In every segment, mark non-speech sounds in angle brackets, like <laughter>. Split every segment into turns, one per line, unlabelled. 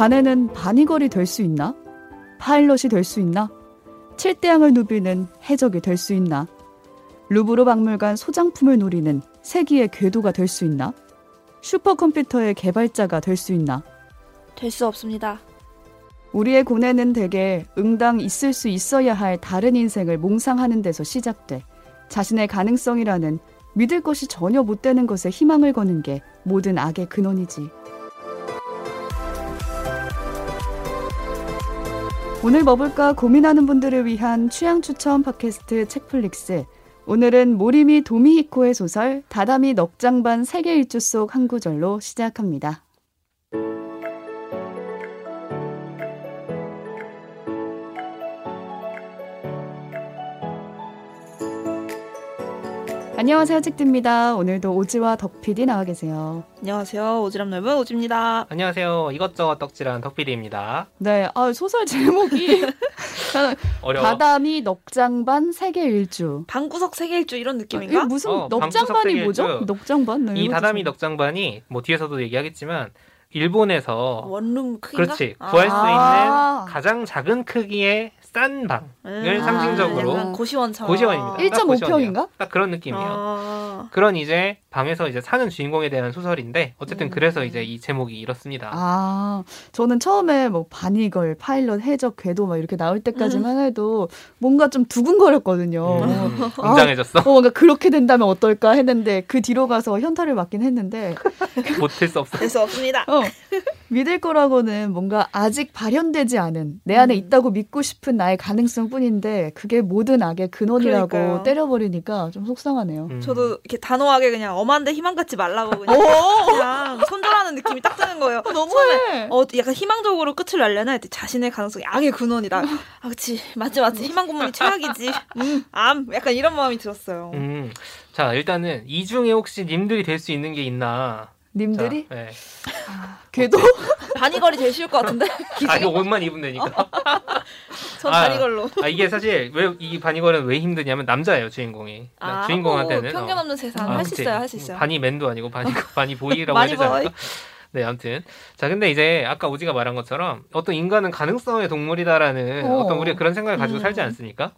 자네는 바니걸이 될 수 있나? 파일럿이 될 수 있나? 칠대양을 누비는 해적이 될 수 있나? 루브르 박물관 소장품을 노리는 세기의 궤도가 될 수 있나? 슈퍼컴퓨터의 개발자가 될 수 있나?
될 수 없습니다.
우리의 고뇌는 대개 응당 있을 수 있어야 할 다른 인생을 몽상하는 데서 시작돼 자신의 가능성이라는 믿을 것이 전혀 못 되는 것에 희망을 거는 게 모든 악의 근원이지. 오늘 뭐 볼까 고민하는 분들을 위한 취향 추천 팟캐스트 책플릭스. 오늘은 모리미 도미히코의 소설 다다미 넉장반 세계 일주 속 한 구절로 시작합니다. 안녕하세요, 책디입니다. 오늘도 오지와 덕PD 나와 계세요.
안녕하세요. 오지랖 넓은 오지입니다.
안녕하세요. 이것저것 덕질한 덕비리입니다.
네, 아, 소설 제목이 <laughs>
어려워.
바다미 넉장반 세계 일주.
방구석 세계 일주 이런 느낌인가?
무슨
어,
넉장반이 뭐죠? 넉장반? 네,
이
좀-
넉장반이 뭐 뒤에서도 얘기하겠지만 일본에서
원룸 크기인가?
그렇지
아.
구할 수
아.
있는 가장 작은 크기의 싼 방을
음,
상징적으로
약간 고시원처럼.
고시원입니다.
딱1.5
고시원이에요.
평인가?
딱 그런 느낌이에요.
아,
그런 이제 방에서 이제 사는 주인공에 대한 소설인데 어쨌든
음.
그래서 이제 이 제목이 이렇습니다.
아, 저는 처음에 뭐 바니걸, 파일럿, 해적, 궤도 막 이렇게 나올 때까지만 해도 뭔가 좀 두근거렸거든요.
음,
아.
웅장해졌어.
어, 뭔가 그렇게 된다면 어떨까 했는데 그 뒤로 가서 현타를 맞긴 했는데 <laughs>
못할 수 없어.
될수 없습니다.
어, 믿을 거라고는 뭔가 아직 발현되지 않은 내 안에
음.
있다고 믿고 싶은 나의 가능성뿐인데 그게 모든 악의 근원이라고
그러니까요.
때려버리니까 좀 속상하네요.
음.
저도 이렇게 단호하게 그냥 엄한데 희망 갖지 말라고 그냥, 그냥 손절하는 느낌이 딱 드는 거예요.
너무해.
어, 약간 희망적으로 끝을 날려나 했더니 자신의 가능성이 악의 근원이다. 아, 그치. 맞지, 맞지. 희망 고문이 최악이지. 음, 암. 약간 이런 마음이 들었어요.
음. 자 일단은 이 중에 혹시 님들이 될 수 있는 게 있나?
님들이
자, 네.
궤도
바니걸이 제일 쉬울 것 같은데? <laughs>
아 이거 옷만 입으면 되니까. <laughs>
전
아,
바니걸로.
아 이게 사실 왜 이 바니걸은 왜 힘드냐면 남자예요 주인공이.
아,
주인공한테는
어, 편견
어.
없는 세상.
아,
할수
그치.
있어요, 할 수 있어요.
바니 맨도 아니고 바니 바니 <laughs> 보이라고 해야 되지. 않을까? 네, 아무튼 자 근데 이제 아까 오지가 말한 것처럼 어떤 인간은 가능성의 동물이다라는
어.
어. 떤 우리가 그런 생각을 가지고
음.
살지 않습니까?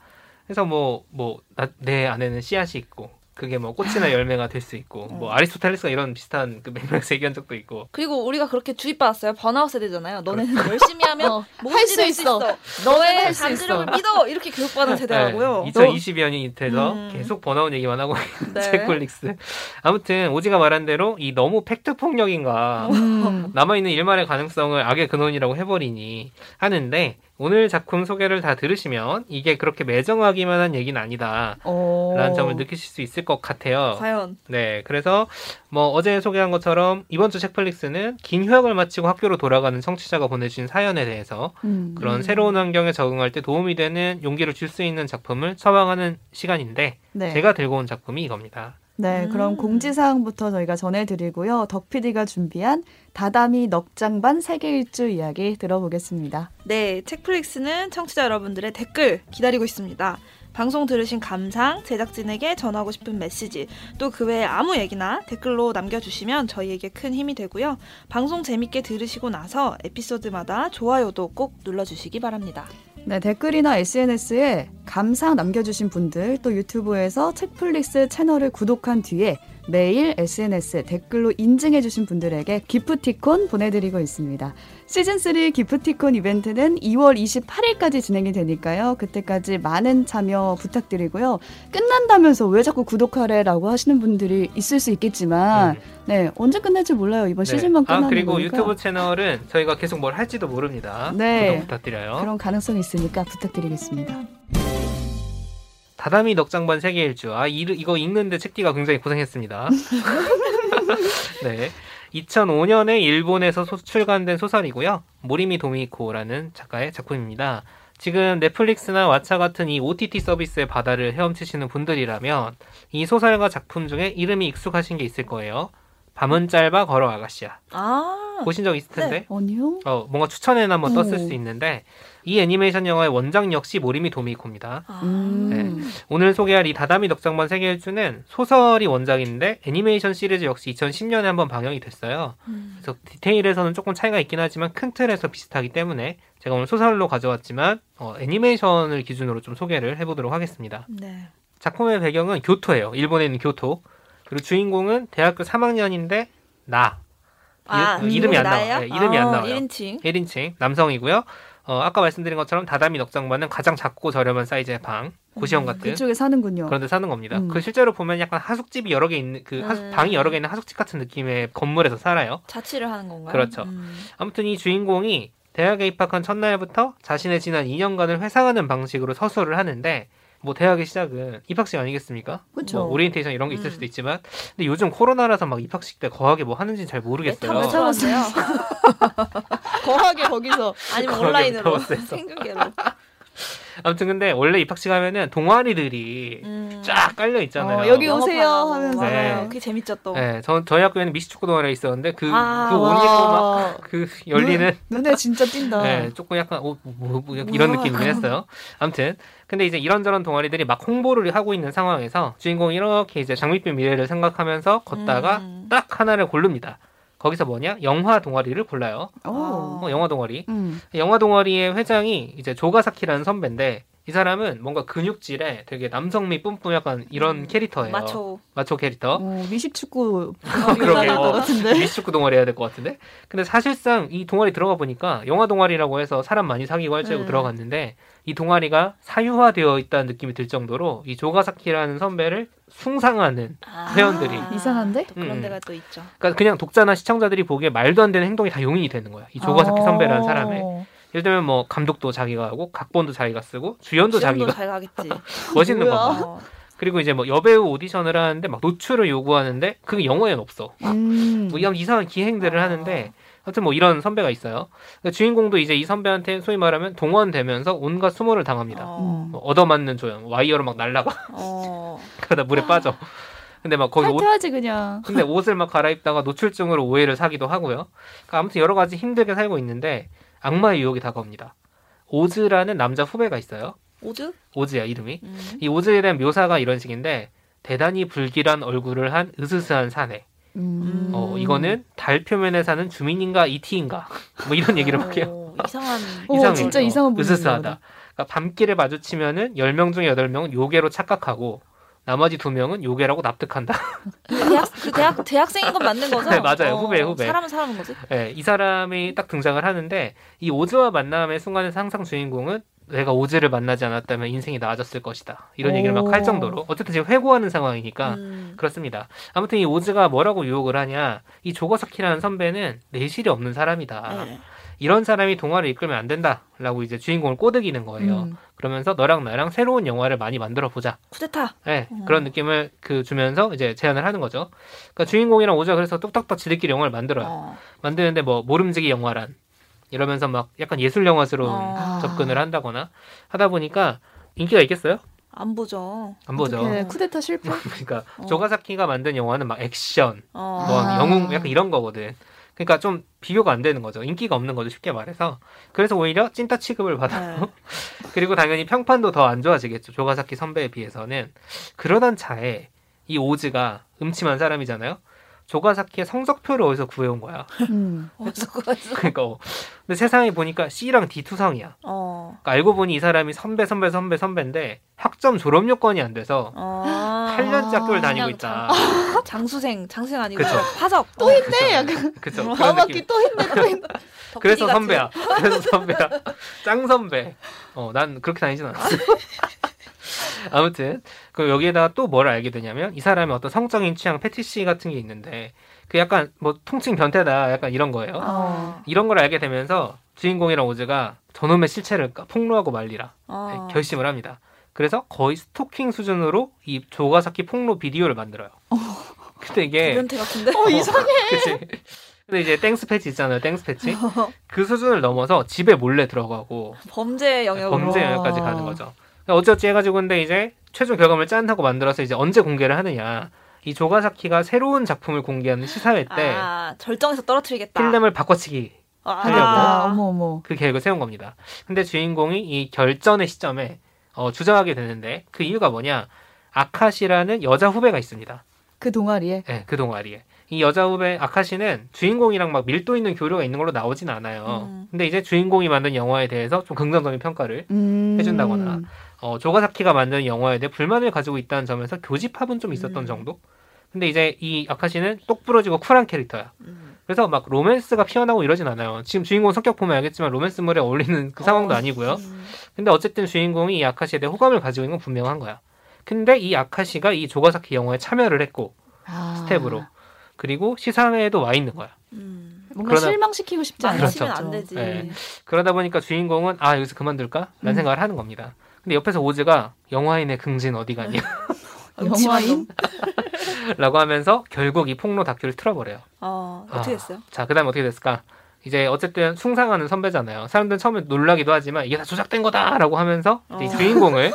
그래서 뭐뭐내 안에는 씨앗이 있고 그게 뭐 꽃이나 열매가 될 수 있고 뭐
어.
아리스토텔레스가 이런 비슷한 그 맥락에서 얘기한 적도 있고
그리고 우리가 그렇게 주입받았어요. 번아웃 세대잖아요. 너네는 열심히 하면
어, 할수 있어.
있어. 너의
할 수 있어.
믿어. 이렇게 교육받은 세대라고요.
네, 2020년이 돼서
음.
계속 번아웃 얘기만 하고
네.
책플릭스. 아무튼 오지가 말한 대로 이 너무 팩트 폭력인가
음.
남아있는 일말의 가능성을 악의 근원이라고 해버리니 하는데 오늘 작품 소개를 다 들으시면 이게 그렇게 매정하기만 한 얘기는 아니다.
어.
라는 점을 느끼실 수 있을 것 같아요.
과연.
네, 그래서 뭐 어제 소개한 것처럼 이번 주 책플릭스는 긴 휴학을 마치고 학교로 돌아가는 청취자가 보내주신 사연에 대해서
음.
그런
음.
새로운 환경에 적응할 때 도움이 되는 용기를 줄 수 있는 작품을 처방하는 시간인데
네.
제가 들고 온 작품이 이겁니다.
네, 그럼
음.
공지사항부터 저희가 전해드리고요. 덕PD가 준비한 다다미 넉장반 세계 일주 이야기 들어보겠습니다.
네, 책플릭스는 청취자 여러분들의 댓글 기다리고 있습니다. 방송 들으신 감상, 제작진에게 전하고 싶은 메시지, 또 그 외에 아무 얘기나 댓글로 남겨주시면 저희에게 큰 힘이 되고요. 방송 재밌게 들으시고 나서 에피소드마다 좋아요도 꼭 눌러주시기 바랍니다.
네, 댓글이나 SNS에 감상 남겨주신 분들, 또 유튜브에서 책플릭스 채널을 구독한 뒤에 매일 SNS 댓글로 인증해주신 분들에게 기프티콘 보내드리고 있습니다. 시즌3 기프티콘 이벤트는 2월 28일까지 진행이 되니까요. 그때까지 많은 참여 부탁드리고요. 끝난다면서 왜 자꾸 구독하래 라고 하시는 분들이 있을 수 있겠지만,
음.
네, 언제 끝날지 몰라요. 이번
네.
시즌만 끝나는
아 그리고
거니까.
유튜브 채널은 저희가 계속 뭘 할지도 모릅니다.
네.
부탁드려요.
그런 가능성이 있으니까 부탁드리겠습니다.
다다미 넉장반 세계 일주. 아 이, 이거 읽는데 책디가 굉장히 고생했습니다. <laughs> 네. 2005년에 일본에서 소- 출간된 소설이고요. 모리미 도미코라는 작가의 작품입니다. 지금 넷플릭스나 왓챠 같은 이 OTT 서비스의 바다를 헤엄치시는 분들이라면 이 소설과 작품 중에 이름이 익숙하신 게 있을 거예요. 밤은 짧아 걸어 아가씨야.
아.
보신 적 있을 텐데.
아니요.
어, 뭔가 추천에는 한번 떴을
오.
수 있는데 이 애니메이션 영화의 원작 역시 모리미 도미코입니다.
아.
음.
오늘 소개할 이 다다미 넉장반 세계일주는 소설이 원작인데 애니메이션 시리즈 역시 2010년에 한번 방영이 됐어요.
음.
그래서 디테일에서는 조금 차이가 있긴 하지만 큰 틀에서 비슷하기 때문에 제가 오늘 소설로 가져왔지만 어, 애니메이션을 기준으로 좀 소개를 해보도록 하겠습니다.
네.
작품의 배경은 교토예요. 일본에 있는 교토. 그리고 주인공은 대학교 3학년인데 나.
아,
이, 이름이 안
나예요?
나와요. 네, 이름이 안
아,
나와요.
1인칭.
1인칭 남성이고요. 어, 아까 말씀드린 것처럼 다다미 넉장반은 가장 작고 저렴한 사이즈의 방, 고시원
음,
같은
그쪽에 사는군요.
그런 데 사는 겁니다.
음.
그 실제로 보면 약간 하숙집이 여러 개 있는 그 하숙-
음.
방이 여러 개 있는 하숙집 같은 느낌의 건물에서 살아요.
자취를 하는 건가요?
그렇죠.
음.
아무튼 이 주인공이 대학에 입학한 첫날부터 자신의 지난 2년간을 회상하는 방식으로 서술을 하는데 뭐 대학의 시작은 입학식 아니겠습니까?
그쵸.
뭐 오리엔테이션 이런 게 있을
음.
수도 있지만 근데 요즘 코로나라서 막 입학식 때 거하게 뭐 하는지 잘 모르겠어요.
메타버스 하세요? <laughs>
거하게 거기서 <laughs>
아니면
거하게
온라인으로. <laughs> 생중계로.
아무튼 근데 원래 입학식 하면은 동아리들이
음.
쫙 깔려 있잖아요.
어, 여기. 오세요 하면서.
네.
그게 재밌죠 또.
네, 저, 저희 학교에는 미식축구 동아리가 있었는데 그,
아,
그 옷. 입고 막 그 열리는
눈, 에 진짜 띈다.
네, 조금 약간 어, 뭐, 뭐, 이런
우와.
느낌이긴 했어요. 아무튼 근데 이제 이런저런 동아리들이 막 홍보를 하고 있는 상황에서 주인공이 이렇게 이제 장밋빛 미래를 생각하면서 걷다가
음.
딱 하나를 고릅니다. 거기서 뭐냐? 영화 동아리를 골라요.
오.
어, 영화 동아리.
음.
영화 동아리의 회장이 이제 조가사키라는 선배인데 이 사람은 뭔가 근육질에 되게 남성미 뿜뿜 약간 이런
음,
캐릭터예요.
마초.
마초 캐릭터.
어, 미식축구
그러게,
것
어.
같은데.
미식축구 동아리 해야 될 것 같은데. 근데 사실상 이 동아리 들어가 보니까 영화 동아리라고 해서 사람 많이 사귀고 할줄 알고
음.
들어갔는데 이 동아리가 사유화되어 있다는 느낌이 들 정도로 이 조가사키라는 선배를 숭상하는
아.
회원들이.
이상한데?
또 그런
음.
데가 또 있죠.
그러니까 그냥 독자나 시청자들이 보기에 말도 안 되는 행동이 다 용인이 되는 거야. 이 조가사키
어.
선배라는 사람의. 예를 들면 뭐 감독도 자기가 하고 각본도 자기가 쓰고 주연도
주연도
자기가
잘 가겠지. <laughs>
멋있는? 거.
어.
그리고 이제 뭐 여배우 오디션을 하는데 막 노출을 요구하는데 그게 영어에는 없어.
음.
뭐 이런 이상한 기행들을
아.
하는데 하여튼 뭐 이런 선배가 있어요. 그러니까 주인공도 이제 이 선배한테 소위 말하면 동원되면서 온갖 수모를 당합니다.
어.
뭐 얻어맞는 조연, 와이어로 막 날라가
어. <laughs>
그러다 물에 빠져. 근데 막 거기 옷
탈퇴하지 그냥.
근데 옷을 막 갈아입다가 노출증으로 오해를 사기도 하고요. 그러니까 아무튼 여러 가지 힘들게 살고 있는데 악마의 유혹이 다가옵니다. 오즈라는 남자 후배가 있어요.
오즈?
오즈야 이름이.
음.
이 오즈에 대한 묘사가 이런 식인데 대단히 불길한 얼굴을 한 으스스한 사내.
음.
어 이거는 달 표면에 사는 주민인가 이티인가 뭐 이런 얘기를 막 해요.
오, 이상한. <laughs>
어,
이상해.
진짜 이상한.
으스스하다. 그러니까 밤길에 마주치면은 10명 중에 8명은 요괴로 착각하고 나머지 2명은 요괴라고 납득한다. <laughs>
그 대학 그 대학 대학생인 건 맞는 거죠?
네, 맞아요. 후배, 후배.
사람은 사람인 거지.
예, 이 사람이 딱 등장을 하는데 이 오즈와 만남의 순간에서 항상 주인공은 내가 오즈를 만나지 않았다면 인생이 나아졌을 것이다. 이런 얘기를 막할
오.
정도로 어쨌든 지금 회고하는 상황이니까
음.
그렇습니다. 아무튼 이 오즈가 뭐라고 유혹을 하냐? 이 조거사키라는 선배는 내실이 없는 사람이다.
네.
이런 사람이 동화를 이끌면 안 된다라고 이제 주인공을 꼬드기는 거예요.
음.
그러면서 너랑 나랑 새로운 영화를 많이 만들어 보자.
쿠데타.
네,
음.
그런 느낌을 그 주면서 이제 제안을 하는 거죠. 그러니까 주인공이랑 오즈가 그래서 뚝딱딱 지들끼리 영화를 만들어요.
어.
만드는데 뭐 모름지기 영화란 이러면서 막 약간 예술 영화스러운
어.
접근을 한다거나 하다 보니까 인기가 있겠어요?
안 보죠.
안 보죠.
쿠데타 실패? <laughs>
그러니까
어.
조가사키가 만든 영화는 막 액션,
어.
뭐
아.
영웅 약간 이런 거거든. 그러니까 좀 비교가 안 되는 거죠. 인기가 없는 거죠. 쉽게 말해서. 그래서 오히려 찐따 취급을 받아요.
네. <laughs>
그리고 당연히 평판도 더 안 좋아지겠죠. 조가사키 선배에 비해서는. 그러던 차에 이 오즈가 음침한 사람이잖아요. 조가사키의 성적표를 어디서 구해온 거야.
음. <laughs>
어디서 그랬어?
그러니까 어. 근데 세상에 보니까 C랑 D 투성이야.
어.
그러니까 알고 보니 이 사람이 선배 선배 선배 선배인데 학점 졸업 요건이 안 돼서
어.
8년째 학교를 다니고
그냥
있다.
장, <laughs> 장수생, 장수생 아니고
그쵸.
파적.
또 했네. 약간
그쵸.
다음
그런
학기. 또 했네. 또 했네. <laughs>
그래서 선배야. <laughs> 그래서 선배야. 짱 선배. 어, 난 그렇게 다니진 않았어. 아무튼 그 여기에다가 또 뭘 알게 되냐면 이 사람의 어떤 성적인 취향 페티시 같은 게 있는데 그 약간 뭐 통칭 변태다 약간 이런 거예요.
어.
이런 걸 알게 되면서 주인공이랑 오즈가 저놈의 실체를 까- 폭로하고 말리라
어.
네, 결심을 합니다. 그래서 거의 스토킹 수준으로 이 조가사키 폭로 비디오를 만들어요. 근데 이게
변태 같은데?
어 이상해. <laughs>
그치. 근데 이제 디스패치 있잖아요. 디스패치. <laughs> 그 수준을 넘어서 집에 몰래 들어가고
범죄 영역으로.
범죄 영역까지 가는 거죠. 어찌어찌 해가지고 근데 이제 최종 결과물 짠 하고 만들어서 이제 언제 공개를 하느냐. 이 조가사키가 새로운 작품을 공개하는 시사회 때
아, 절정에서 떨어뜨리겠다.
필름을 바꿔치기
아,
하려고.
아.
그 계획을 세운 겁니다. 근데 주인공이 이 결전의 시점에 어, 주저하게 되는데 그 이유가 뭐냐? 아카시라는 여자 후배가 있습니다.
그 동아리에.
네, 그 동아리에. 이 여자 후배 아카시는 주인공이랑 막 밀도 있는 교류가 있는 걸로 나오진 않아요.
음.
근데 이제 주인공이 만든 영화에 대해서 좀 긍정적인 평가를
음.
해준다거나 어, 조가사키가 만든 영화에 대해 불만을 가지고 있다는 점에서 교집합은 좀 있었던
음.
정도? 근데 이제 이 아카시는 똑부러지고 쿨한 캐릭터야.
음.
그래서 막 로맨스가 피어나고 이러진 않아요. 지금 주인공 성격 보면 알겠지만 로맨스물에 어울리는 그 상황도
어,
아니고요.
음.
근데 어쨌든 주인공이 이 아카시에 대해 호감을 가지고 있는 건 분명한 거야. 근데 이 아카시가 이 조가사키 영화에 참여를 했고
아.
스텝으로 그리고 시사회에도 와 있는 거야.
음.
뭔가
그러다-
실망시키고 싶지 않아요.
그렇죠.
안 되지.
네. 그러다 보니까 주인공은 아 여기서 그만둘까? 라는
음.
생각을 하는 겁니다. 근데 옆에서 오즈가 영화인의 긍진 어디 가냐?
영화인? <laughs>
라고 하면서 결국 이 폭로 다큐를 틀어버려요.
어, 어떻게
아.
됐어요?
자, 그 다음에 어떻게 됐을까? 이제 어쨌든 숭상하는 선배잖아요. 사람들은 처음에 놀라기도 하지만 이게 다 조작된 거다라고 하면서 이
어.
주인공을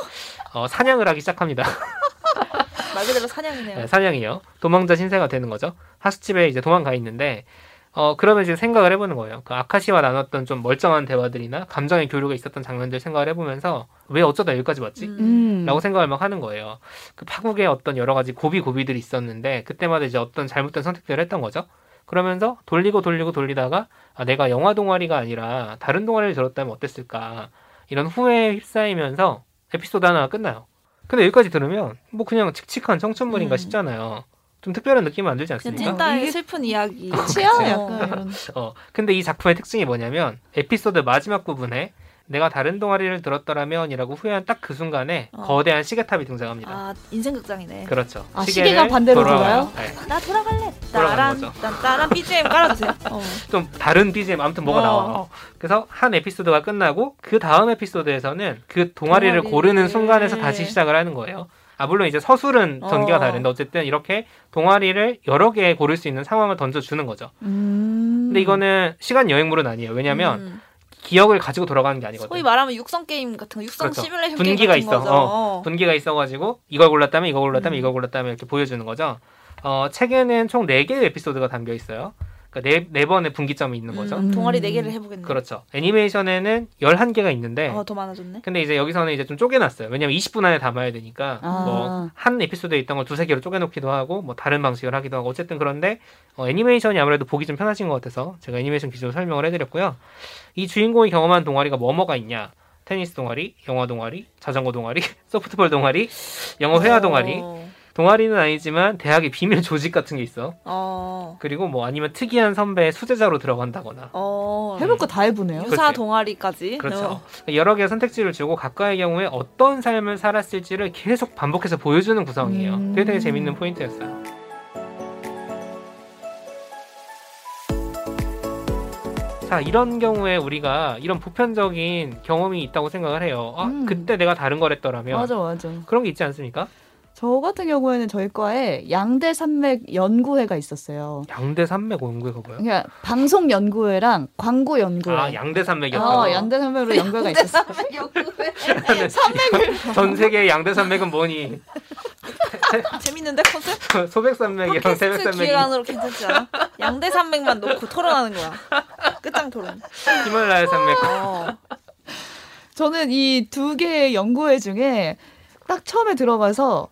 어, 사냥을 하기 시작합니다. <laughs>
말 그대로 사냥이네요.
네, 사냥이요. 도망자 신세가 되는 거죠. 하수집에 이제 도망가 있는데 어 그러면 이제 생각을 해보는 거예요. 그 아카시와 나눴던 좀 멀쩡한 대화들이나 감정의 교류가 있었던 장면들 생각을 해보면서 왜 어쩌다 여기까지 왔지?
음.
라고 생각을 막 하는 거예요. 그 파국에 어떤 여러 가지 고비 고비들이 있었는데 그때마다 이제 어떤 잘못된 선택들을 했던 거죠. 그러면서 돌리고 돌리고 돌리다가 아, 내가 영화 동아리가 아니라 다른 동아리를 들었다면 어땠을까 이런 후회에 휩싸이면서 에피소드 하나가 끝나요. 근데 여기까지 들으면 뭐 그냥 칙칙한 청춘물인가
음.
싶잖아요. 좀 특별한 느낌은 안 들지 않습니까?
찐따의
이게-
슬픈 이야기.
치아
어.
약간 이런.
어, 근데 이 작품의 특징이 뭐냐면 에피소드 마지막 부분에 내가 다른 동아리를 들었더라면이라고 후회한 딱 그 순간에
어.
거대한 시계탑이 등장합니다.
아 인생 극장이네.
그렇죠.
아, 시계가 반대로.
돌아요? 네.
나 돌아갈래.
돌아가는
따란 따란 BGM 깔아주세요. <laughs> 어.
좀 다른 BGM 아무튼 뭐가
어.
나와요. 그래서 한 에피소드가 끝나고 그 다음 에피소드에서는 그 동아리를
동아리를.
고르는 순간에서 다시 시작을 하는 거예요. 아 물론 이제 서술은 전개가
어.
다른데 어쨌든 이렇게 동아리를 여러 개 고를 수 있는 상황을 던져주는 거죠.
음.
근데 이거는 시간 여행물은 아니에요. 왜냐하면
음.
기억을 가지고 돌아가는 게 아니거든요.
소위 말하면 육성 게임 같은 거, 육성
그렇죠.
시뮬레이션
분기가
게임 같은
있어.
거죠.
어, 분기가 있어가지고 이걸 골랐다면 이걸 골랐다면
음.
이걸 골랐다면 이렇게 보여주는 거죠. 어, 책에는 총 4개의 에피소드가 담겨 있어요. 그러니까 네, 네 번의 분기점이 있는 거죠.
음, 동아리 네 개를 해보겠네.
그렇죠. 애니메이션에는 11개가 있는데
어, 더 많아졌네.
근데 이제 여기서는 이제 좀 쪼개놨어요. 왜냐면 20분 안에 담아야 되니까
아.
뭐한 에피소드에 있던 걸 두세 개로 쪼개놓기도 하고 뭐 다른 방식을 하기도 하고 어쨌든 그런데 어, 애니메이션이 아무래도 보기 좀 편하신 것 같아서 제가 애니메이션 기준으로 설명을 해드렸고요. 이 주인공이 경험한 동아리가 뭐뭐가 있냐? 테니스 동아리, 영화 동아리, 자전거 동아리, <laughs> 소프트볼 동아리, 영어 회화 동아리.
어.
동아리는 아니지만 대학의 비밀 조직 같은 게 있어.
어.
그리고 뭐 아니면 특이한 선배의 수제자로 들어간다거나.
어.
해볼 거 다 해보네요.
유사
그렇지.
동아리까지.
그렇죠.
어.
여러 개의 선택지를 주고 각각의 경우에 어떤 삶을 살았을지를 계속 반복해서 보여주는 구성이에요.
음.
그게 되게 재밌는 포인트였어요. 자, 이런 경우에 우리가 이런 보편적인 경험이 있다고 생각을 해요. 아,
음.
그때 내가 다른 걸 했더라면.
맞아 맞아.
그런 게 있지 않습니까?
저 같은 경우에는 저희 과에 양대 산맥 연구회가 있었어요.
양대 산맥 연구회가 뭐야?
그러니까 방송 연구회랑 광고 연구회.
아, 양대 산맥
어,
연구회.
양대 산맥으로 연구회가 있었어. <laughs>
전 세계의 양대 산맥은 뭐니? <laughs>
재밌는데 컨셉? <laughs>
소백 산맥이랑 세백 산맥이
기획안으로 괜찮지 않아? 양대 산맥만 놓고 토론하는 거야. 끝장 토론.
히말라야 산맥.
어.
저는 이 두 개의 연구회 중에 딱 처음에 들어가서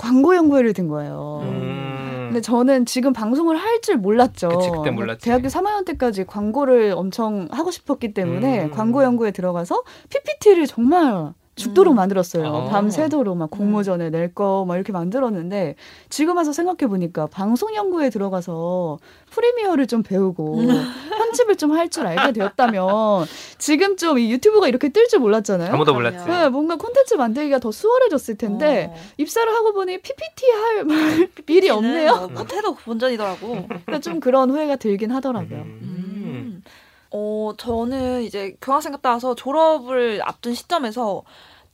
광고 연구회를 든 거예요.
음.
근데 저는 지금 방송을 할 줄 몰랐죠.
그치, 그때 몰랐지.
대학교 3학년 때까지 광고를 엄청 하고 싶었기 때문에
음.
광고 연구에 들어가서 PPT를 정말 죽도록
음.
만들었어요.
어.
밤새도록 막 공모전에 낼 거 막 이렇게 만들었는데 지금 와서 생각해 보니까 방송 연구에 들어가서 프리미어를 좀 배우고 <laughs> 편집을 좀 할 줄 알게 되었다면 지금 좀 이 유튜브가 이렇게 뜰 줄 몰랐잖아요.
아무도. 몰랐지.
네, 뭔가 콘텐츠 만들기가 더 수월해졌을 텐데
어.
입사를 하고 보니 PPT 할 <laughs> 일이 없네요.
뭐 못해도 본전이더라고. <laughs>
그러니까 좀 그런 후회가 들긴 하더라고요.
음.
음. 어, 저는 이제 교환학생 갔다 와서 졸업을 앞둔 시점에서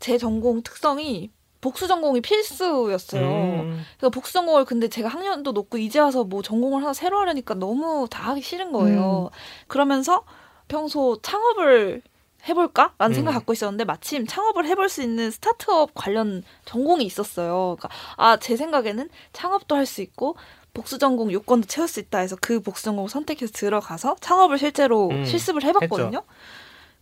제 전공 특성이 복수 전공이 필수였어요.
음.
그래서 복수 전공을 근데 제가 학년도 높고 이제 와서 뭐 전공을 하나 새로 하려니까 너무 다 하기 싫은 거예요. 그러면서 평소 창업을 해볼까라는
음.
생각 갖고 있었는데 마침 창업을 해볼 수 있는 스타트업 관련 전공이 있었어요. 그러니까 아 제 생각에는 창업도 할 수 있고 복수 전공 요건도 채울 수 있다 해서 그 복수 전공 선택해서 들어가서 창업을 실제로
음,
실습을 해봤거든요.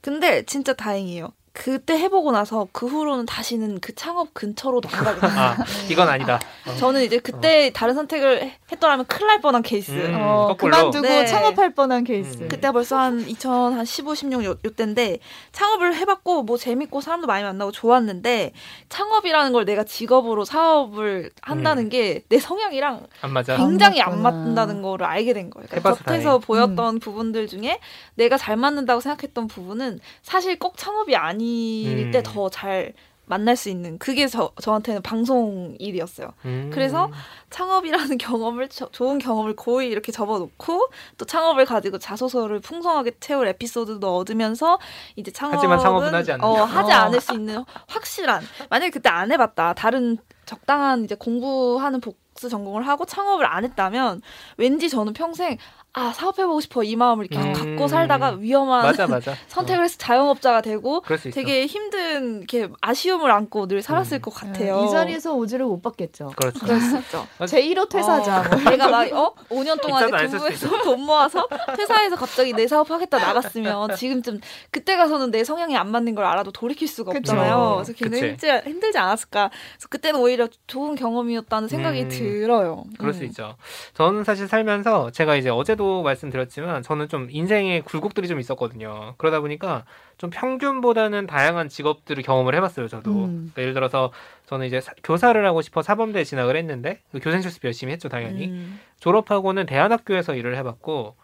근데 진짜 다행이에요. 그때 해보고 나서 그 후로는 다시는 그 창업 근처로 도 안 가게 됐어요.
아 이건 아니다. 어.
저는 이제 그때 다른 선택을 해- 했더라면 큰일 날 뻔한 케이스.
음.
어. 그만두고
네.
창업할 뻔한 케이스.
음.
그때 벌써 한 2015, 16 요, 요때인데 창업을 해봤고 뭐 재밌고 사람도 많이 만나고 좋았는데 창업이라는 걸 내가 직업으로 사업을 한다는 게내 성향이랑
안 맞아.
굉장히
안
안. 맞는다는 거를 알게 된 거예요. 그러니까 겉에서. 보였던 부분들 중에 내가 잘 맞는다고 생각했던 부분은 사실 꼭 창업이 아닐
음.
때더 잘 만날 수 있는 그게 저, 저한테는 방송 일이었어요.
음.
그래서 창업이라는 <laughs> 경험을 저- 좋은 경험을 고이 이렇게 접어놓고 또 창업을 가지고 자소서를 풍성하게 채울 에피소드도 얻으면서 이제 창업은
하지만 창업은 하지 않는다.
어, 하지
어.
않을 수 있는 확실한 만약에 그때 안 해봤다 다른 적당한 이제 공부하는 복수 전공을 하고 창업을 안 했다면 왠지 저는 평생 아 사업해보고 싶어 이 마음을 계속
음.
갖고 살다가 위험한
맞아 맞아. <laughs>
선택을 해서 자영업자가 되고. 되게 힘든 이렇게 아쉬움을 안고 늘 살았을
음.
것 같아요.
네, 이 자리에서 오지를 못 받겠죠.
그렇죠.
있죠.
제1호 퇴사자.
어,
뭐.
내가 막 어? 5년 동안 공부해서 <laughs> 돈 모아서 퇴사해서 갑자기 내 사업 하겠다 나갔으면 <laughs> 지금쯤 그때 가서는 내 성향이 안 맞는 걸 알아도 돌이킬 수가
그쵸.
없잖아요. 그래서 굉장히
그치.
힘들, 힘들지 않았을까. 그래서 그때는 오히려 좋은 경험이었다는 생각이
음.
들어요.
그럴
음.
수 있죠. 저는 사실 살면서 제가 이제 어제도 말씀드렸지만 저는 좀 인생에 굴곡들이 좀 있었거든요. 그러다 보니까 좀 평균보다는 다양한 직업들을 경험을 해봤어요. 저도
음.
그러니까 예를 들어서 저는 이제 사- 교사를 하고 싶어 사범대에 진학을 했는데 그 교생 실습 열심히 했죠, 당연히.
음.
졸업하고는 대안학교에서 일을 해봤고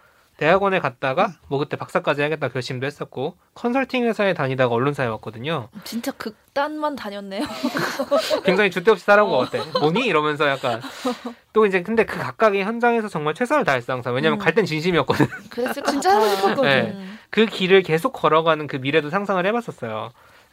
대학원에 갔다가 뭐 그때 박사까지 하겠다 결심도 했었고 컨설팅 회사에 다니다가 언론사에 왔거든요.
진짜 극단만 다녔네요. <laughs>
굉장히 주대 없이 살아온
어.
것 같아. 뭐니? 이러면서 약간 <laughs> 또 이제 근데 그 각각의 현장에서 정말 최선을 다했어 항상. 왜냐면
음.
갈땐 진심이었거든.
그랬을
진짜 하고 싶었거든.
네.
음.
그 길을 계속 걸어가는 그 미래도 상상을 해봤었어요.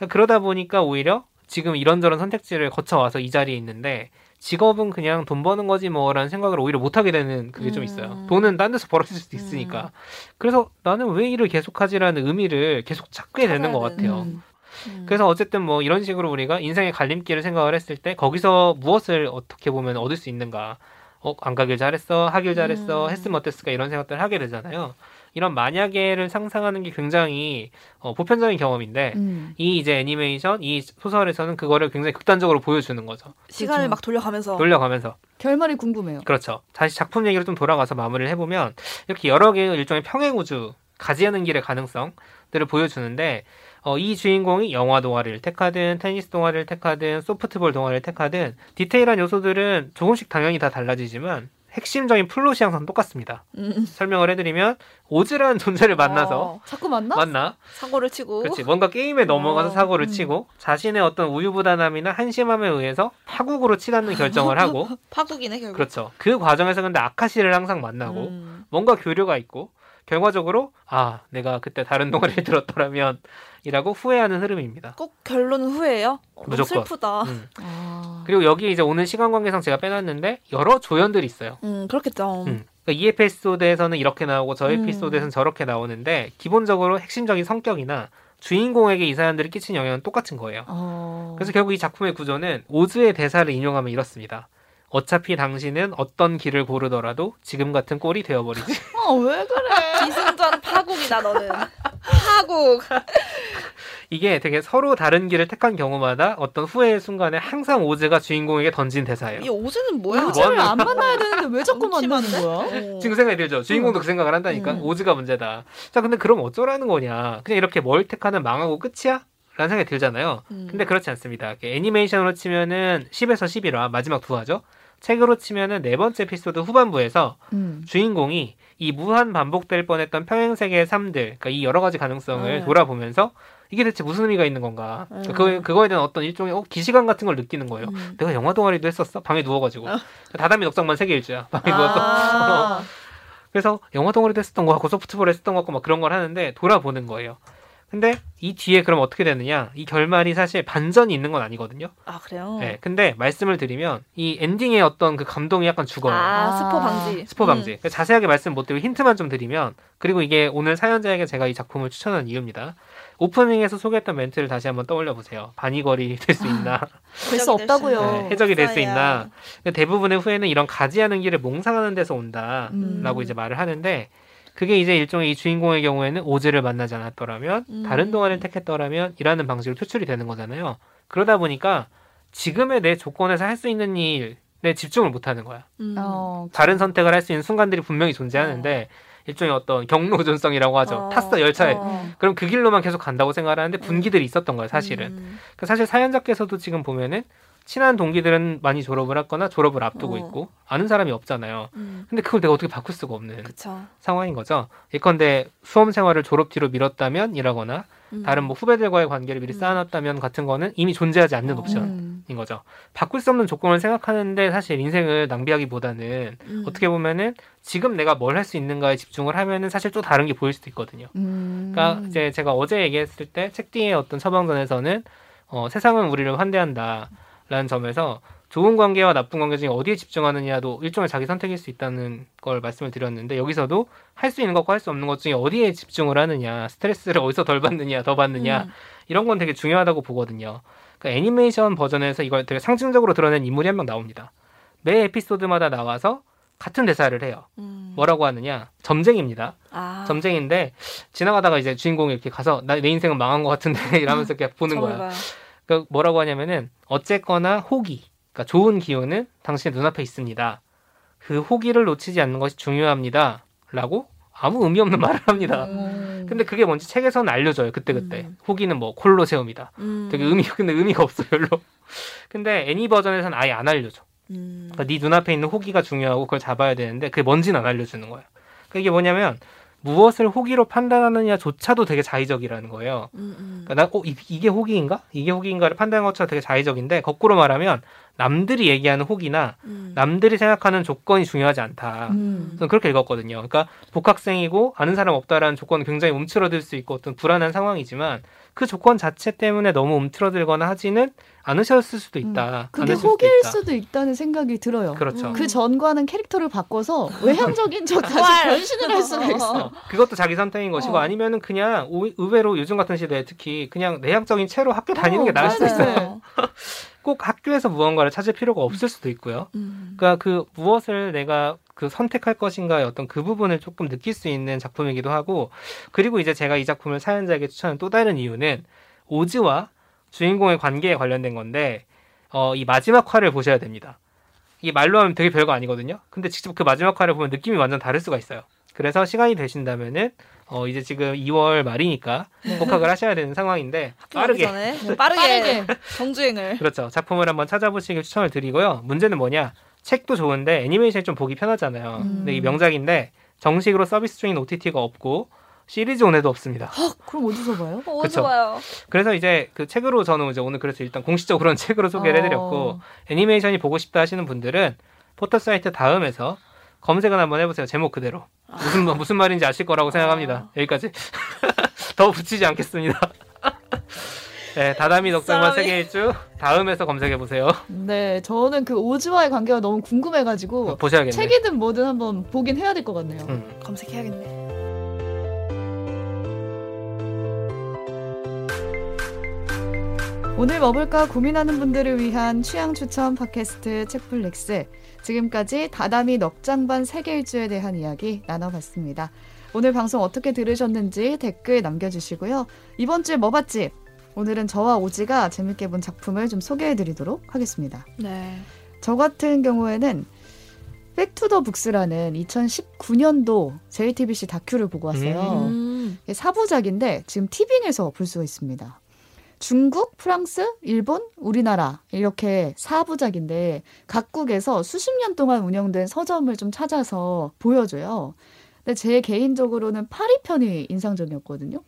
그러다 보니까 오히려 지금 이런저런 선택지를 거쳐와서 이 자리에 있는데 직업은 그냥 돈 버는 거지 뭐라는 생각을 오히려 못하게 되는 그게 좀 있어요.
음.
돈은 딴 데서 벌어질 수도 있으니까. 그래서 나는 왜 일을 계속하지라는 의미를 계속 찾게 되는 것 같아요.
음.
음.
그래서 어쨌든 뭐 이런 식으로 우리가 인생의 갈림길을 생각을 했을 때 거기서 무엇을 어떻게 보면 얻을 수 있는가. 어, 안 가길 잘했어, 하길 잘했어,
음.
했으면 어땠을까 이런 생각들을 하게 되잖아요. 이런 만약에를 상상하는 게 굉장히 어, 보편적인 경험인데
음.
이 이제 애니메이션, 이 소설에서는 그거를 굉장히 극단적으로 보여주는 거죠.
시간을
그렇죠.
막 돌려가면서
돌려가면서.
결말이 궁금해요.
그렇죠. 다시 작품 얘기를 좀 돌아가서 마무리를 해보면 이렇게 여러 개의 일종의 평행 우주 가지하는 길의 가능성들을 보여주는데 어, 이 주인공이 영화 동아리를 택하든 테니스 동아리를 택하든 소프트볼 동아리를 택하든 디테일한 요소들은 조금씩 당연히 다 달라지지만 핵심적인 플롯이 항상 똑같습니다.
음.
설명을 해드리면 오즈라는 존재를 만나서
어,
자꾸 만나?
만나
사고를 치고
그렇지 뭔가 게임에 넘어가서
어,
사고를
음.
치고 자신의 어떤 우유부단함이나 한심함에 의해서 파국으로 치닫는 결정을 하고 <laughs>
파국이네 결국.
그렇죠. 그 과정에서 근데 아카시를 항상 만나고
음.
뭔가 교류가 있고 결과적으로 아 내가 그때 다른 동아리를 들었더라면 이라고 후회하는 흐름입니다.
꼭 결론은 후회예요? 어,
무조건.
슬프다.
음.
아.
그리고 여기 이제 오늘 시간 관계상 제가 빼놨는데 여러 조연들이 있어요.
음, 그렇겠죠.
음. 그러니까 이 에피소드에서는 이렇게 나오고 저
음.
에피소드에서는 저렇게 나오는데 기본적으로 핵심적인 성격이나 주인공에게 이 사연들이 끼친 영향은 똑같은 거예요.
어.
그래서 결국 이 작품의 구조는 오즈의 대사를 인용하면 이렇습니다. 어차피 당신은 어떤 길을 고르더라도 지금 같은 꼴이 되어버리지.
어, 왜 그래?
기승전 파국이다 너는. 파국. <laughs>
이게 되게 서로 다른 길을 택한 경우마다 어떤 후회의 순간에 항상 오즈가 주인공에게 던진 대사예요.
이 오즈는 뭐야?
뭐
오즈를 안 만나야 되는데 왜 자꾸 만나는. 거야?
어.
지금 생각이 들죠. 주인공도 그 생각을 한다니까.
음.
오즈가 문제다. 자, 근데 그럼 어쩌라는 거냐? 그냥 이렇게 뭘 택하는 망하고 끝이야? 라는 생각이 들잖아요.
음.
근데 그렇지 않습니다. 애니메이션으로 치면은 10에서 11화 마지막 두 화죠. 책으로 치면은 네 번째 에피소드 후반부에서
음.
주인공이 이 무한 반복될 뻔했던 평행 세계의 삶들, 그러니까 이 여러 가지 가능성을
음.
돌아보면서 이게 대체 무슨 의미가 있는 건가?
음.
그 그거에 대한 어떤 일종의 어, 기시감 같은 걸 느끼는 거예요.
음.
내가 영화 동아리도 했었어. 방에 누워가지고
어.
다다미 넉장만 세개 일주야. 방에 누워서
아. <laughs>
그래서 영화 동아리도 했었던 거 같고 소프트볼 했었던 거 같고 막 그런 걸 하는데 돌아보는 거예요. 근데 이 뒤에 그럼 어떻게 되느냐? 이 결말이 사실 반전이 있는 건 아니거든요.
아 그래요?
네, 근데 말씀을 드리면 이 엔딩의 어떤 그 감동이 약간 죽어요.
아,
아.
스포 방지.
스포
음.
방지. 그러니까 자세하게 말씀 못 드리고 힌트만 좀 드리면 그리고 이게 오늘 사연자에게 제가 이 작품을 추천한 이유입니다. 오프닝에서 소개했던 멘트를 다시 한번 떠올려 보세요. 반이거리 <laughs> 될 수 있나?
될 수 없다고요.
네, 해적이 될 수. 있나? 대부분의 후회는 이런 가지하는 길을 몽상하는 데서 온다라고
음.
이제 말을 하는데 그게 이제 일종의 이 주인공의 경우에는 오즈를 만나지 않았더라면
음.
다른 동안을 택했더라면 이라는 방식으로 표출이 되는 거잖아요. 그러다 보니까 지금의 내 조건에서 할 수 있는 일에 집중을 못 하는 거야.
음.
어,
다른 선택을 할 수 있는 순간들이 분명히 존재하는데 일종의 어떤 경로존성이라고 하죠.
어.
탔어 열차에.
어.
그럼 그 길로만 계속 간다고 생각을 하는데 분기들이 있었던 거예요, 사실은.
음.
그 사실 사연자께서도 지금 보면은 친한 동기들은 많이 졸업을 했거나 졸업을 앞두고
어.
있고 아는 사람이 없잖아요.
음.
근데 그걸 내가 어떻게 바꿀 수가 없는
그쵸.
상황인 거죠. 예컨대 수험 생활을 졸업 뒤로 미뤘다면 이라거나
음.
다른 뭐 후배들과의 관계를 미리
음.
쌓아놨다면 같은 거는 이미 존재하지 않는
어.
옵션인
음.
거죠. 바꿀 수 없는 조건을 생각하는데 사실 인생을 낭비하기보다는
음.
어떻게 보면은 지금 내가 뭘 할 수 있는가에 집중을 하면은 사실 또 다른 게 보일 수도 있거든요.
음.
그러니까 이제 제가 어제 얘기했을 때 책 뒤에 어떤 처방전에서는 어, 세상은 우리를 환대한다 라는 점에서 좋은 관계와 나쁜 관계 중에 어디에 집중하느냐도 일종의 자기 선택일 수 있다는 걸 말씀을 드렸는데 여기서도 할 수 있는 것과 할 수 없는 것 중에 어디에 집중을 하느냐 스트레스를 <laughs> 어디서 덜 받느냐 더 받느냐
음.
이런 건 되게 중요하다고 보거든요. 그러니까 애니메이션 버전에서 이걸 되게 상징적으로 드러낸 인물이 한 명 나옵니다. 매 에피소드마다 나와서 같은 대사를 해요.
음.
뭐라고 하느냐? 점쟁입니다.
아.
점쟁인데 지나가다가 이제 주인공이 이렇게 가서 나 내 인생은 망한 것 같은데 <laughs> 이러면서 이렇게 보는 거야.
봐요.
그러니까 뭐라고 하냐면은 어쨌거나 호기, 그러니까 좋은 기운은 당신의 눈앞에 있습니다. 그 호기를 놓치지 않는 것이 중요합니다.라고 아무 의미 없는 <laughs> 말을 합니다.
음.
근데 그게 뭔지 책에서는 알려줘요. 그때 그때
음.
호기는 뭐 콜로세움이다.
음.
되게 의미 근데 의미가 없어 별로. 근데 애니 버전에서는 아예 안 알려줘.
음.
그러니까 네 눈앞에 있는 호기가 중요하고 그걸 잡아야 되는데 그게 뭔지는 안 알려주는 거야. 그러니까 이게 뭐냐면 무엇을 호기로 판단하느냐조차도 되게 자의적이라는 거예요.
음, 음.
그러니까 나 어, 이, 이게 호기인가? 이게 호기인가를 판단하는 것처럼 되게 자의적인데 거꾸로 말하면 남들이 얘기하는 호기나
음.
남들이 생각하는 조건이 중요하지 않다.
음.
저는 그렇게 읽었거든요. 그러니까 복학생이고 아는 사람 없다라는 조건은 굉장히 움츠러들 수 있고 어떤 불안한 상황이지만 그 조건 자체 때문에 너무 움츠러들거나 하지는 않으셨을 수도 있다.
음. 그게
않으실 수도
호기일
있다.
수도 있다는 생각이 들어요.
그렇죠.
음.
그 전과는 캐릭터를 바꿔서 외향적인 저 다시
왈.
변신을 할 수가 있어.
어, <laughs> 그것도 자기 선택인 것이고
어.
아니면은 그냥 오- 의외로 요즘 같은 시대에 특히 그냥 내향적인 채로 학교 다니는 게
어,
나을 수도
맞아요.
있어요. <laughs> 꼭 학교에서 무언가를 찾을 필요가 없을 수도 있고요.
음.
그러니까 그 무엇을 내가 그 선택할 것인가의 어떤 그 부분을 조금 느낄 수 있는 작품이기도 하고 그리고 이제 제가 이 작품을 사연자에게 추천한 또 다른 이유는 오즈와 주인공의 관계에 관련된 건데 어, 이 마지막 화를 보셔야 됩니다. 이 말로 하면 되게 별거 아니거든요. 근데 직접 그 마지막 화를 보면 느낌이 완전 다를 수가 있어요. 그래서 시간이 되신다면은 어, 이제 지금 2월 말이니까 복학을 하셔야 되는 상황인데 빠르게
전에 빠르게,
빠르게.
정주행을.
그렇죠. 작품을 한번 찾아보시길 추천을 드리고요. 문제는 뭐냐? 책도 좋은데 애니메이션이 좀 보기 편하잖아요.
음.
근데 이 명작인데 정식으로 서비스 중인 OTT가 없고 시리즈 온에도 없습니다.
그럼 어디서 봐요?
어,
그쵸.
좋아요.
그래서 이제 그 책으로 저는 이제 오늘 그래서 일단 공식적으로는 <laughs> 책으로 소개를 해드렸고
어.
애니메이션이 보고 싶다 하시는 분들은 포털 사이트 다음에서 검색을 한번 해보세요. 제목 그대로 무슨 뭐- <laughs> 무슨 말인지 아실 거라고 생각합니다. 여기까지 <laughs> 더 붙이지 않겠습니다. 네, 다다미 넉장만. 세계 일주 다음에서 검색해 보세요.
네, 저는 그 오즈와의 관계가 너무 궁금해가지고
보셔야겠네.
책이든 뭐든 한번 보긴 해야 될 것 같네요.
음.
검색해야겠네.
오늘 뭐 먹을까 고민하는 분들을 위한 취향 추천 팟캐스트 책플릭스. 지금까지 다다미 넉장반 세계일주에 대한 이야기 나눠봤습니다. 오늘 방송 어떻게 들으셨는지 댓글 남겨주시고요. 이번 주에 뭐 봤지? 오늘은 저와 오지가 재밌게 본 작품을 좀 소개해드리도록 하겠습니다.
네.
저 같은 경우에는 Back to the Books라는 2019년도 JTBC 다큐를 보고 왔어요.
음.
사부작인데 지금 TVING에서 볼 수가 있습니다. 중국, 프랑스, 일본, 우리나라 이렇게 사부작인데 각국에서 수십 년 동안 운영된 서점을 좀 찾아서 보여줘요. 근데 제 개인적으로는 파리 편이 인상적이었거든요.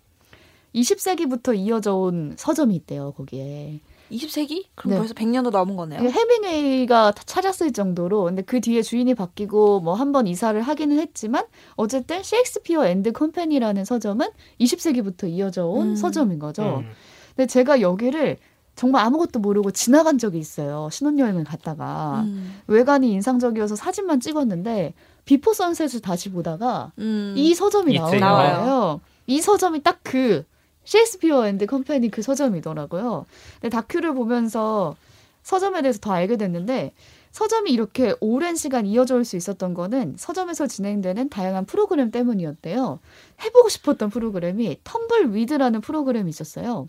20세기부터 이어져 온 서점이 있대요, 거기에.
20세기? 그럼
네.
벌써 100년도 넘은 거네요.
헤밍웨이가 찾았을 정도로 근데 그 뒤에 주인이 바뀌고 뭐 한 번 이사를 하기는 했지만 어쨌든 Shakespeare and Company라는 서점은 20세기부터 이어져 온
음.
서점인 거죠.
음.
근데 제가 여기를 정말 아무것도 모르고 지나간 적이 있어요. 신혼여행을 갔다가
음.
외관이 인상적이어서 사진만 찍었는데 Before Sunset을 다시 보다가
음.
이 서점이. 나오는. 거예요. 이 서점이 딱 그 Shakespeare and Company 그 서점이더라고요. 근데 다큐를 보면서 서점에 대해서 더 알게 됐는데 서점이 이렇게 오랜 시간 이어져 올 수 있었던 거는 서점에서 진행되는 다양한 프로그램 때문이었대요. 해보고 싶었던 프로그램이 텀블 위드라는 프로그램이 있었어요.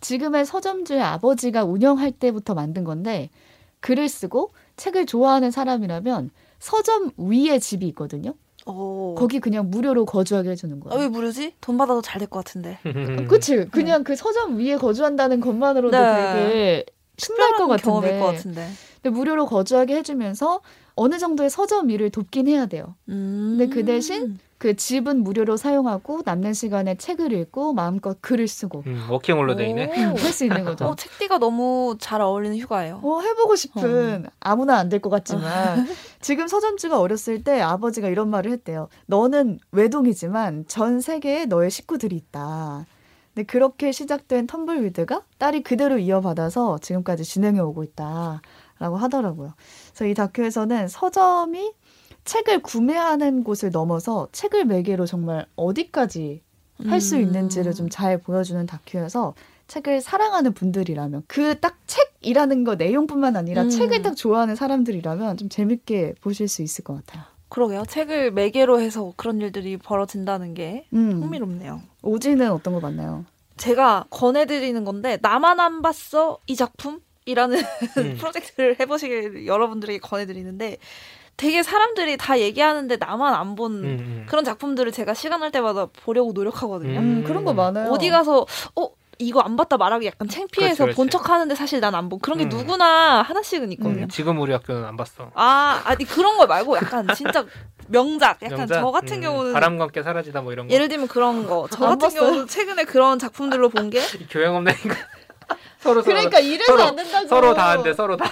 지금의 서점주의 아버지가 운영할 때부터 만든 건데 글을 쓰고 책을 좋아하는 사람이라면 서점 위에 집이 있거든요.
오.
거기 그냥 무료로 거주하게 해주는
아,
거예요.
왜 무료지? 돈 받아도 잘 될 것 같은데.
그치? 그냥 그 서점 위에 거주한다는 것만으로도
네.
되게 신날 것
특별한 경험일
같은데.
것 같은데.
근데 무료로 거주하게 해주면서 어느 정도의 서점 일을 돕긴 해야 돼요.
음.
근데 그 대신 그 집은 무료로 사용하고 남는 시간에 책을 읽고 마음껏 글을 쓰고
음, working holiday네.
오.
할수 있는 거죠.
어, 책디가 너무 잘 어울리는 휴가예요.
어, 해보고 싶은 아무나 안 될 것 같지만 <laughs> 지금 서점주가 어렸을 때 아버지가 이런 말을 했대요. 너는 외동이지만 전 세계에 너의 식구들이 있다. 근데 그렇게 시작된 Tumbleweed가 딸이 그대로 이어받아서 지금까지 진행해 오고 있다 라고 하더라고요. 그래서 이 다큐에서는 서점이 책을 구매하는 곳을 넘어서 책을 매개로 정말 어디까지 할수
음.
있는지를 좀 잘 보여주는 다큐여서 책을 사랑하는 분들이라면 그 딱 책이라는 거 내용뿐만 아니라
음.
책을 딱 좋아하는 사람들이라면 좀 재밌게 보실 수 있을 것 같아요.
그러게요. 책을 매개로 해서 그런 일들이 벌어진다는 게
음.
흥미롭네요.
오지는 어떤 거 맞나요?
제가 권해드리는 건데 나만 안 봤어 이 작품 이라는
음. <laughs>
프로젝트를 해보시길 여러분들에게 권해드리는데 되게 사람들이 다 얘기하는데 나만 안본
음, 음.
그런 작품들을 제가 시간 날 때마다 보려고 노력하거든요.
음.
음, 그런 거 많아요.
어디 가서 어 이거 안 봤다 말하기 약간 창피해서. 본 척하는데 사실 난 안 본 그런 게
음.
누구나 하나씩은 있거든요.
음, 지금 우리 학교는 안 봤어.
아 아니 그런 거 말고 약간 진짜 명작 약간
명작?
저 같은
음,
경우는
바람과 함께 사라지다 뭐 이런 거.
예를 들면 그런
거저안
같은
봤어요.
경우도 최근에 그런 작품들로 본 게 <laughs>
교양 없다니까. 서로 서로
그러니까 이래서
서로-
안 된다고.
서로 다안 돼. 서로 다.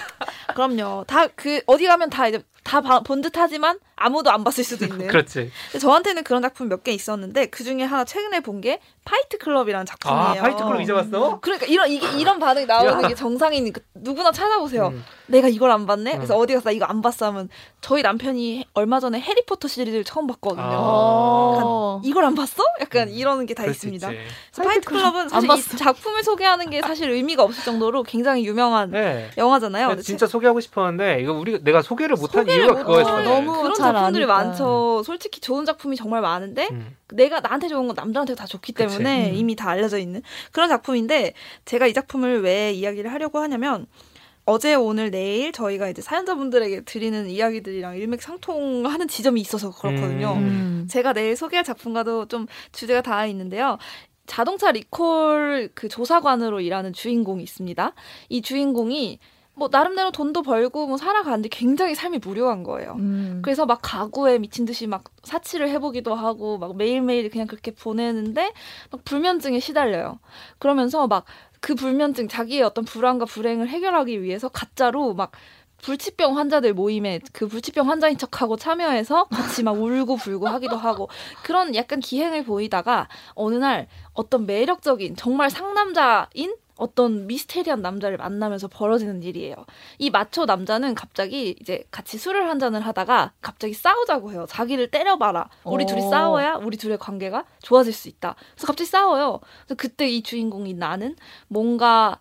그럼요. 다 그 어디 가면 다 이제 다 본 듯하지만 아무도 안 봤을 수도 있는.
그렇지.
저한테는 그런 작품 몇 개 있었는데 그 중에 하나 최근에 본 게 Fight Club이라는 작품이에요.
아 Fight Club 이제 봤어?
그러니까 이런 이게 이런 반응이 나오는
야.
게 정상이니까 누구나 찾아보세요.
음.
내가 이걸 안 봤네. 그래서
음.
어디 가서 나 이거 안 봤어 하면 저희 남편이 얼마 전에 해리포터 시리즈를 처음 봤거든요.
아.
어.
이걸 안 봤어? 약간
음,
이러는 게 다 있습니다. Fight Club은
안
사실 이
봤어.
작품을 소개하는 게 사실 의미가 없을 정도로 굉장히 유명한
네.
영화잖아요.
진짜 소개하고 싶었는데 이거 우리 내가 소개를 못한 이유가
못-
그거였어.
어,
너무
그런
잘
작품들이
아니까.
많죠. 솔직히 좋은 작품이 정말 많은데
음.
내가 나한테 좋은 건 남들한테 다 좋기. 때문에
음.
이미 다 알려져 있는 그런 작품인데 제가 이 작품을 왜 이야기를 하려고 하냐면 어제 오늘 내일 저희가 이제 사연자분들에게 드리는 이야기들이랑 일맥상통하는 지점이 있어서 그렇거든요.
음.
제가 내일 소개할 작품과도 좀 주제가 닿아 있는데요. 자동차 리콜 그 조사관으로 일하는 주인공이 있습니다. 이 주인공이 뭐 나름대로 돈도 벌고 뭐 살아가는데 굉장히 삶이 무료한 거예요.
음.
그래서 막 가구에 미친 듯이 막 사치를 해보기도 하고 막 매일매일 그냥 그렇게 보내는데 막 불면증에 시달려요. 그러면서 막 그 불면증 자기의 어떤 불안과 불행을 해결하기 위해서 가짜로 막 불치병 환자들 모임에 그 불치병 환자인 척하고 참여해서 같이 막 울고 불고 하기도 하고 그런 약간 기행을 보이다가 어느 날 어떤 매력적인 정말 상남자인 어떤 미스테리한 남자를 만나면서 벌어지는 일이에요. 이 마초 남자는 갑자기 이제 같이 술을 한 잔을 하다가 갑자기 싸우자고 해요. 자기를 때려봐라. 우리
오.
둘이 싸워야 우리 둘의 관계가 좋아질 수 있다. 그래서 갑자기 싸워요. 그래서 그때 이 주인공이 나는 뭔가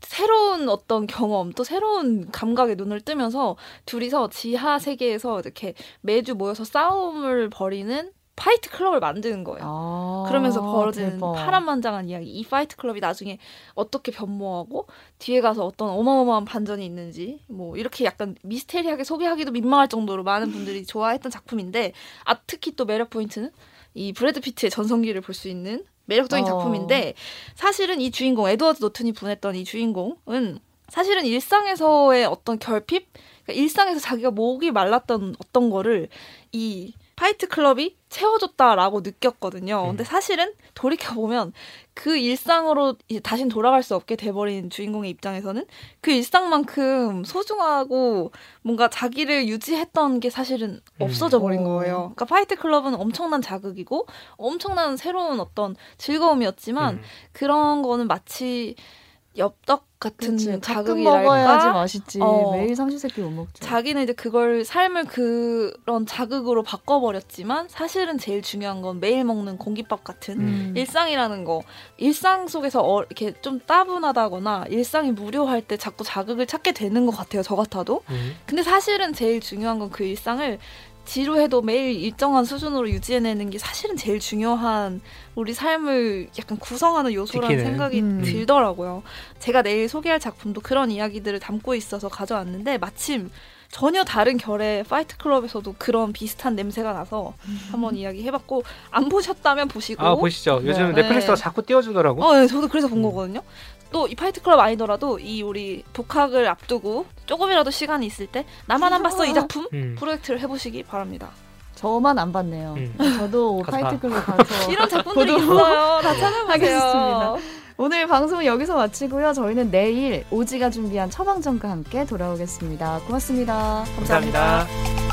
새로운 어떤 경험 또 새로운 감각에 눈을 뜨면서 둘이서 지하 세계에서 이렇게 매주 모여서 싸움을 벌이는 Fight Club을 만드는 거예요.
아,
그러면서 벌어지는
대박.
파란만장한 이야기. 이 Fight Club이 나중에 어떻게 변모하고 뒤에 가서 어떤 어마어마한 반전이 있는지 뭐 이렇게 약간 미스테리하게 소개하기도 민망할 정도로 많은 분들이 좋아했던 작품인데 아 특히 또 매력 포인트는 이 브래드 피트의 전성기를 볼 수 있는 매력적인
어.
작품인데 사실은 이 주인공 에드워드 노튼이 분했던 이 주인공은 사실은 일상에서의 어떤 결핍, 그러니까 일상에서 자기가 목이 말랐던 어떤 거를 이 Fight Club이 채워줬다라고 느꼈거든요.
음.
근데 사실은 돌이켜 보면 그 일상으로 이제 다신 돌아갈 수 없게 돼버린 주인공의 입장에서는 그 일상만큼 소중하고 뭔가 자기를 유지했던 게 사실은
음.
없어져 버린
오.
거예요. 그러니까 Fight Club은 엄청난 자극이고 엄청난 새로운 어떤 즐거움이었지만
음.
그런 거는 마치 엽떡 같은
그치.
자극이랄까
먹어야지 맛있지.
어.
매일 삼시세끼 못 먹죠.
자기는 이제 그걸 삶을 그런 자극으로 바꿔버렸지만 사실은 제일 중요한 건 매일 먹는 공깃밥 같은
음.
일상이라는 거 일상 속에서 어, 이렇게 좀 따분하다거나 일상이 무료할 때 자꾸 자극을 찾게 되는 것 같아요 저 같아도
음.
근데 사실은 제일 중요한 건 그 일상을 지루해도 매일 일정한 수준으로 유지해내는 게 사실은 제일 중요한 우리 삶을 약간 구성하는 요소라는
지키는.
생각이
음.
들더라고요. 제가 내일 소개할 작품도 그런 이야기들을 담고 있어서 가져왔는데 마침 전혀 다른 결의 파이트 클럽에서도 그런 비슷한 냄새가 나서 한번 이야기해봤고 안 보셨다면 보시고
아 보시죠. 요즘
네.
넷플릭스가 자꾸 띄워주더라고.
어, 네, 저도 그래서 본
음.
거거든요. 또 이 파이트 클럽 아니더라도 이 우리 복학을 앞두고 조금이라도 시간이 있을 때 나만 안 봤어 이 작품
음.
프로젝트를 해보시기 바랍니다.
저만 안 봤네요.
음.
저도 파이트
봐.
클럽 가서 <laughs>
이런 작품들이 있어요. 다 찾아보세요.
오늘 방송은 여기서 마치고요. 저희는 내일 오지가 준비한 처방전과 함께 돌아오겠습니다. 고맙습니다
감사합니다.
감사합니다.